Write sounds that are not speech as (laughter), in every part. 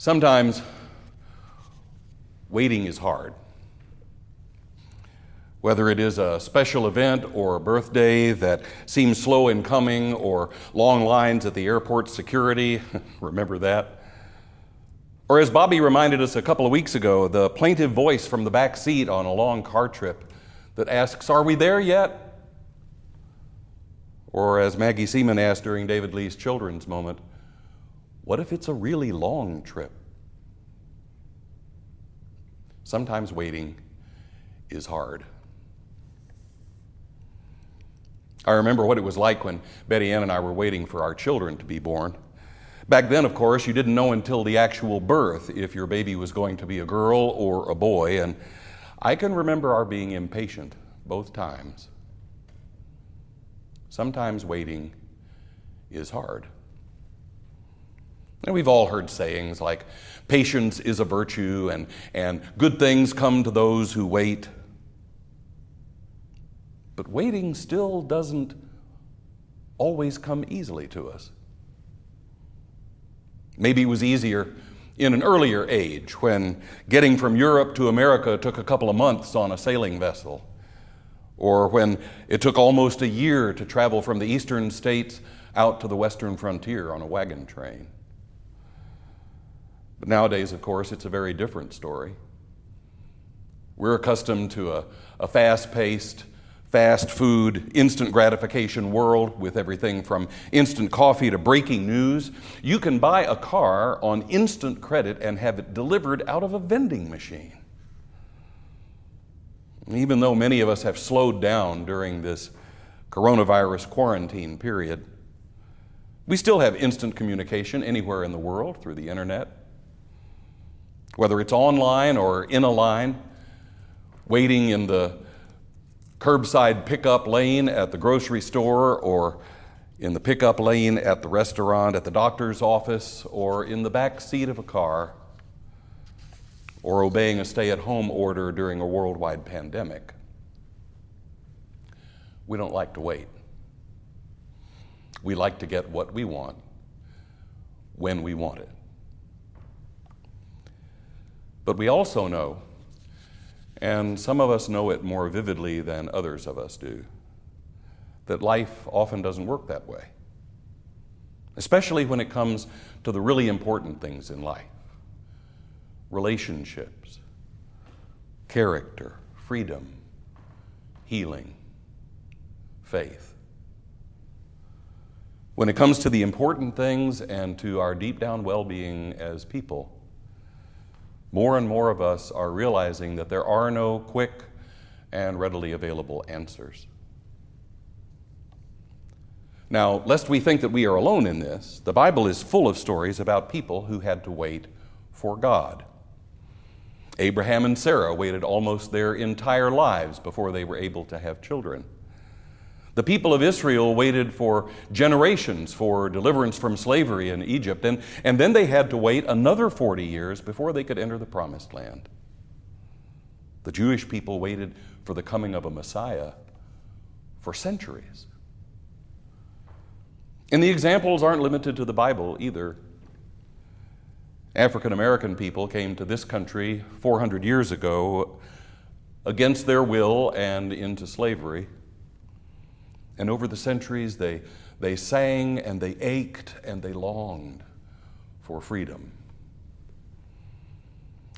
Sometimes waiting is hard. Whether it is a special event or a birthday that seems slow in coming, or long lines at the airport security, (laughs) remember that? Or as Bobby reminded us a couple of weeks ago, the plaintive voice from the back seat on a long car trip that asks, Are we there yet? Or as Maggie Seaman asked during David Lee's children's moment, What if it's a really long trip? Sometimes waiting is hard. I remember what it was like when Betty Ann and I were waiting for our children to be born. Back then, of course, you didn't know until the actual birth if your baby was going to be a girl or a boy, and I can remember our being impatient both times. Sometimes waiting is hard. And we've all heard sayings like, patience is a virtue, and, and good things come to those who wait. But waiting still doesn't always come easily to us. Maybe it was easier in an earlier age when getting from Europe to America took a couple of months on a sailing vessel, or when it took almost a year to travel from the eastern states out to the western frontier on a wagon train. But nowadays, of course, it's a very different story. We're accustomed to a, a fast paced, fast food, instant gratification world with everything from instant coffee to breaking news. You can buy a car on instant credit and have it delivered out of a vending machine. Even though many of us have slowed down during this coronavirus quarantine period, we still have instant communication anywhere in the world through the internet whether it's online or in a line, waiting in the curbside pickup lane at the grocery store or in the pickup lane at the restaurant, at the doctor's office, or in the back seat of a car, or obeying a stay at home order during a worldwide pandemic. We don't like to wait. We like to get what we want when we want it. But we also know, and some of us know it more vividly than others of us do, that life often doesn't work that way, especially when it comes to the really important things in life relationships, character, freedom, healing, faith. When it comes to the important things and to our deep down well being as people, more and more of us are realizing that there are no quick and readily available answers. Now, lest we think that we are alone in this, the Bible is full of stories about people who had to wait for God. Abraham and Sarah waited almost their entire lives before they were able to have children. The people of Israel waited for generations for deliverance from slavery in Egypt, and, and then they had to wait another 40 years before they could enter the promised land. The Jewish people waited for the coming of a Messiah for centuries. And the examples aren't limited to the Bible either. African American people came to this country 400 years ago against their will and into slavery. And over the centuries, they, they sang and they ached and they longed for freedom.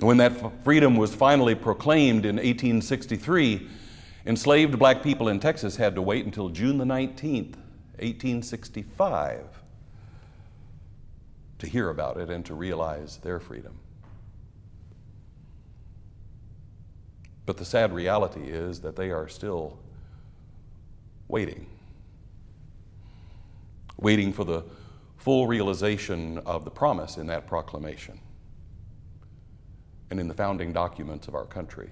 When that freedom was finally proclaimed in 1863, enslaved black people in Texas had to wait until June the 19th, 1865, to hear about it and to realize their freedom. But the sad reality is that they are still waiting. Waiting for the full realization of the promise in that proclamation and in the founding documents of our country.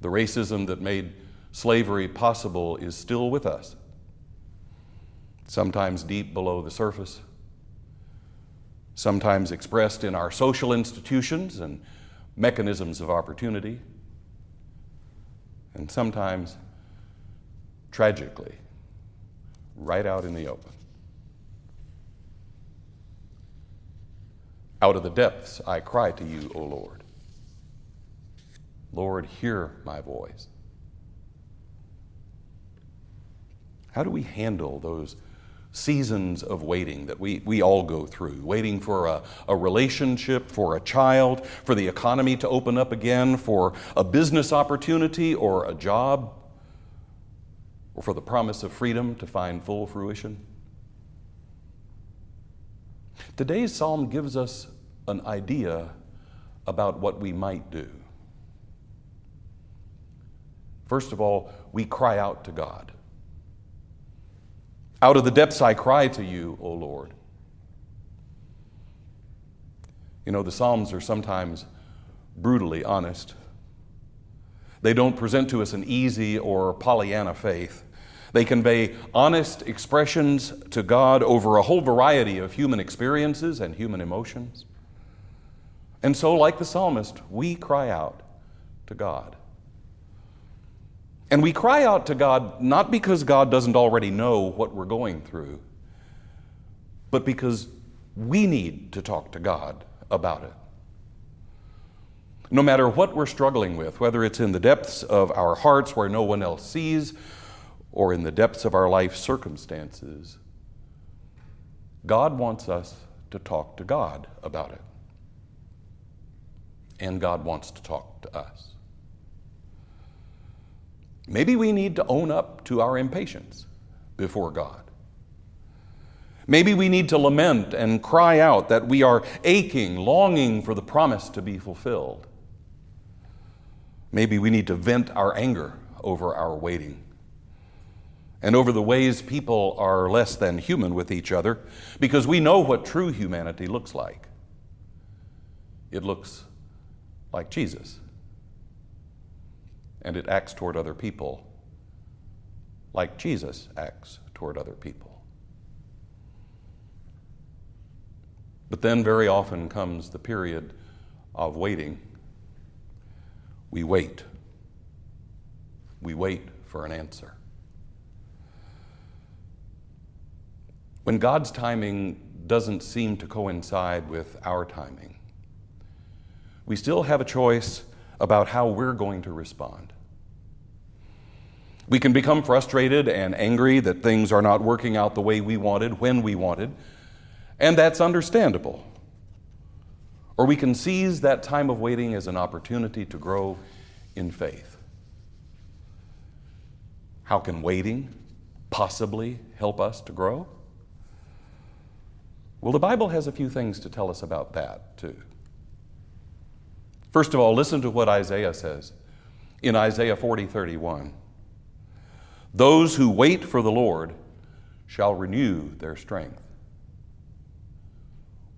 The racism that made slavery possible is still with us, sometimes deep below the surface, sometimes expressed in our social institutions and mechanisms of opportunity, and sometimes tragically, right out in the open. Out of the depths I cry to you, O Lord. Lord, hear my voice. How do we handle those seasons of waiting that we, we all go through? Waiting for a, a relationship, for a child, for the economy to open up again, for a business opportunity or a job, or for the promise of freedom to find full fruition? Today's psalm gives us an idea about what we might do. First of all, we cry out to God. Out of the depths I cry to you, O Lord. You know, the Psalms are sometimes brutally honest. They don't present to us an easy or Pollyanna faith. They convey honest expressions to God over a whole variety of human experiences and human emotions. And so, like the psalmist, we cry out to God. And we cry out to God not because God doesn't already know what we're going through, but because we need to talk to God about it. No matter what we're struggling with, whether it's in the depths of our hearts where no one else sees, or in the depths of our life circumstances, God wants us to talk to God about it. And God wants to talk to us. Maybe we need to own up to our impatience before God. Maybe we need to lament and cry out that we are aching, longing for the promise to be fulfilled. Maybe we need to vent our anger over our waiting and over the ways people are less than human with each other because we know what true humanity looks like. It looks like Jesus and it acts toward other people like Jesus acts toward other people. But then very often comes the period of waiting. We wait. We wait for an answer. When God's timing doesn't seem to coincide with our timing, we still have a choice about how we're going to respond. We can become frustrated and angry that things are not working out the way we wanted, when we wanted, and that's understandable. Or we can seize that time of waiting as an opportunity to grow in faith. How can waiting possibly help us to grow? Well, the Bible has a few things to tell us about that, too. First of all, listen to what Isaiah says in Isaiah 40 31. Those who wait for the Lord shall renew their strength.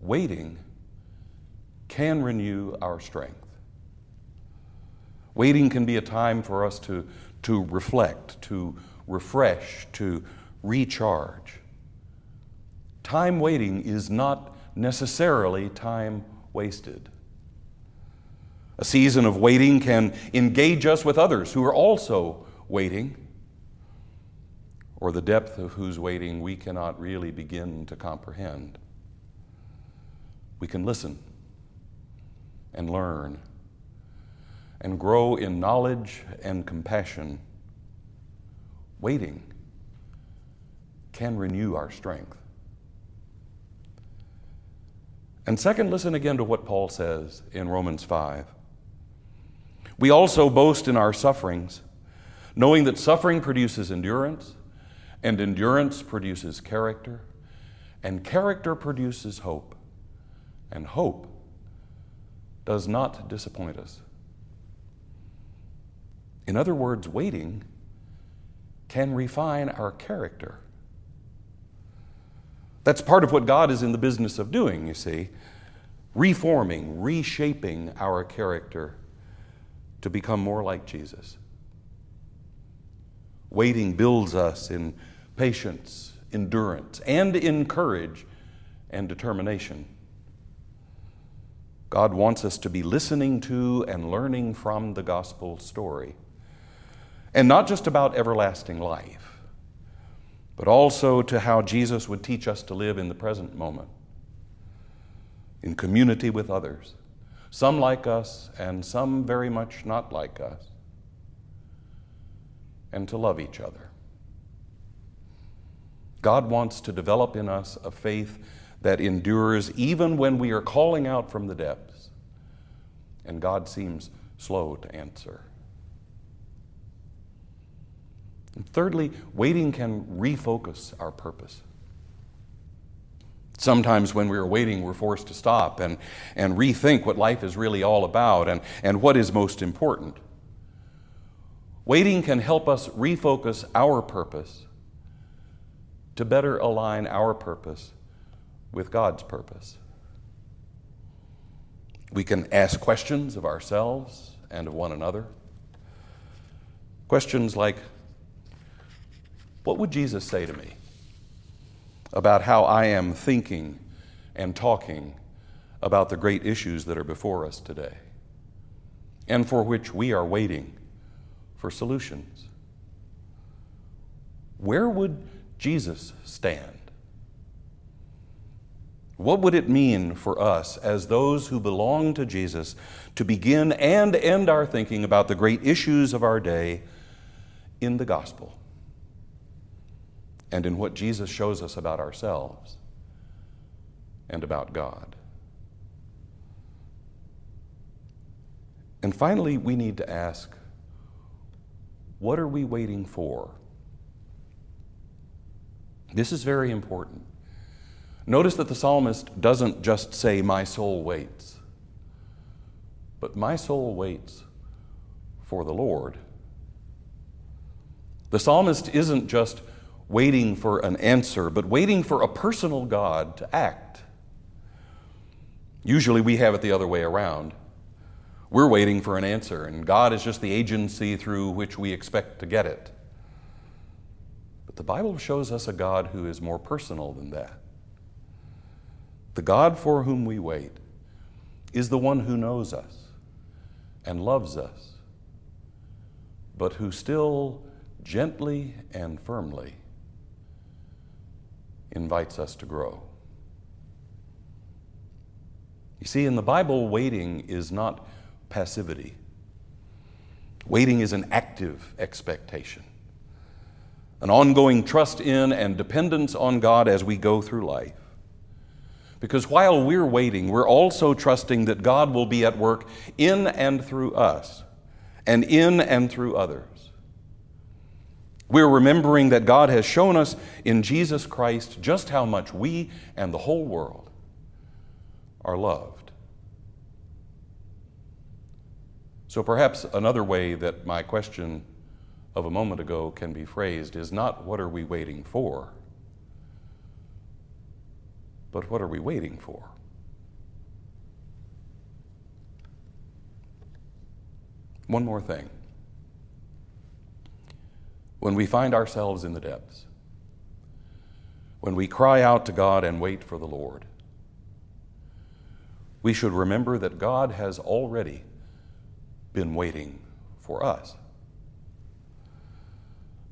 Waiting can renew our strength. Waiting can be a time for us to, to reflect, to refresh, to recharge. Time waiting is not necessarily time wasted. A season of waiting can engage us with others who are also waiting or the depth of whose waiting we cannot really begin to comprehend. We can listen and learn and grow in knowledge and compassion. Waiting can renew our strength. And second, listen again to what Paul says in Romans 5. We also boast in our sufferings, knowing that suffering produces endurance and endurance produces character, and character produces hope. And hope does not disappoint us. In other words, waiting can refine our character. That's part of what God is in the business of doing, you see, reforming, reshaping our character to become more like Jesus. Waiting builds us in patience, endurance, and in courage and determination. God wants us to be listening to and learning from the gospel story. And not just about everlasting life, but also to how Jesus would teach us to live in the present moment. in community with others, some like us and some very much not like us, and to love each other. God wants to develop in us a faith that endures even when we are calling out from the depths and God seems slow to answer. And thirdly, waiting can refocus our purpose. Sometimes when we are waiting, we're forced to stop and, and rethink what life is really all about and, and what is most important. Waiting can help us refocus our purpose to better align our purpose with God's purpose. We can ask questions of ourselves and of one another. Questions like, What would Jesus say to me about how I am thinking and talking about the great issues that are before us today and for which we are waiting for solutions? Where would Jesus stand? What would it mean for us as those who belong to Jesus to begin and end our thinking about the great issues of our day in the gospel and in what Jesus shows us about ourselves and about God? And finally, we need to ask what are we waiting for? This is very important. Notice that the psalmist doesn't just say, My soul waits, but my soul waits for the Lord. The psalmist isn't just waiting for an answer, but waiting for a personal God to act. Usually we have it the other way around. We're waiting for an answer, and God is just the agency through which we expect to get it. But the Bible shows us a God who is more personal than that. The God for whom we wait is the one who knows us and loves us, but who still gently and firmly invites us to grow. You see, in the Bible, waiting is not passivity. Waiting is an active expectation, an ongoing trust in and dependence on God as we go through life. Because while we're waiting, we're also trusting that God will be at work in and through us, and in and through others. We're remembering that God has shown us in Jesus Christ just how much we and the whole world are loved. So perhaps another way that my question of a moment ago can be phrased is not what are we waiting for? But what are we waiting for? One more thing. When we find ourselves in the depths, when we cry out to God and wait for the Lord, we should remember that God has already been waiting for us.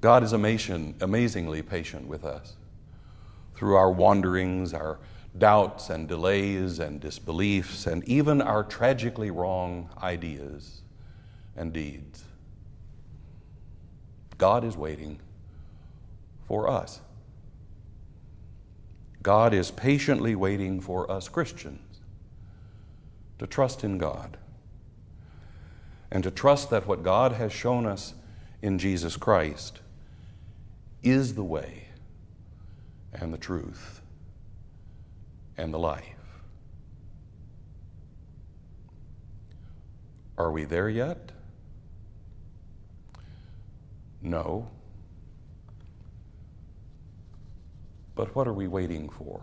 God is amazingly patient with us through our wanderings, our doubts and delays and disbeliefs, and even our tragically wrong ideas and deeds. God is waiting for us. God is patiently waiting for us Christians to trust in God and to trust that what God has shown us in Jesus Christ is the way and the truth and the life. Are we there yet? No. But what are we waiting for?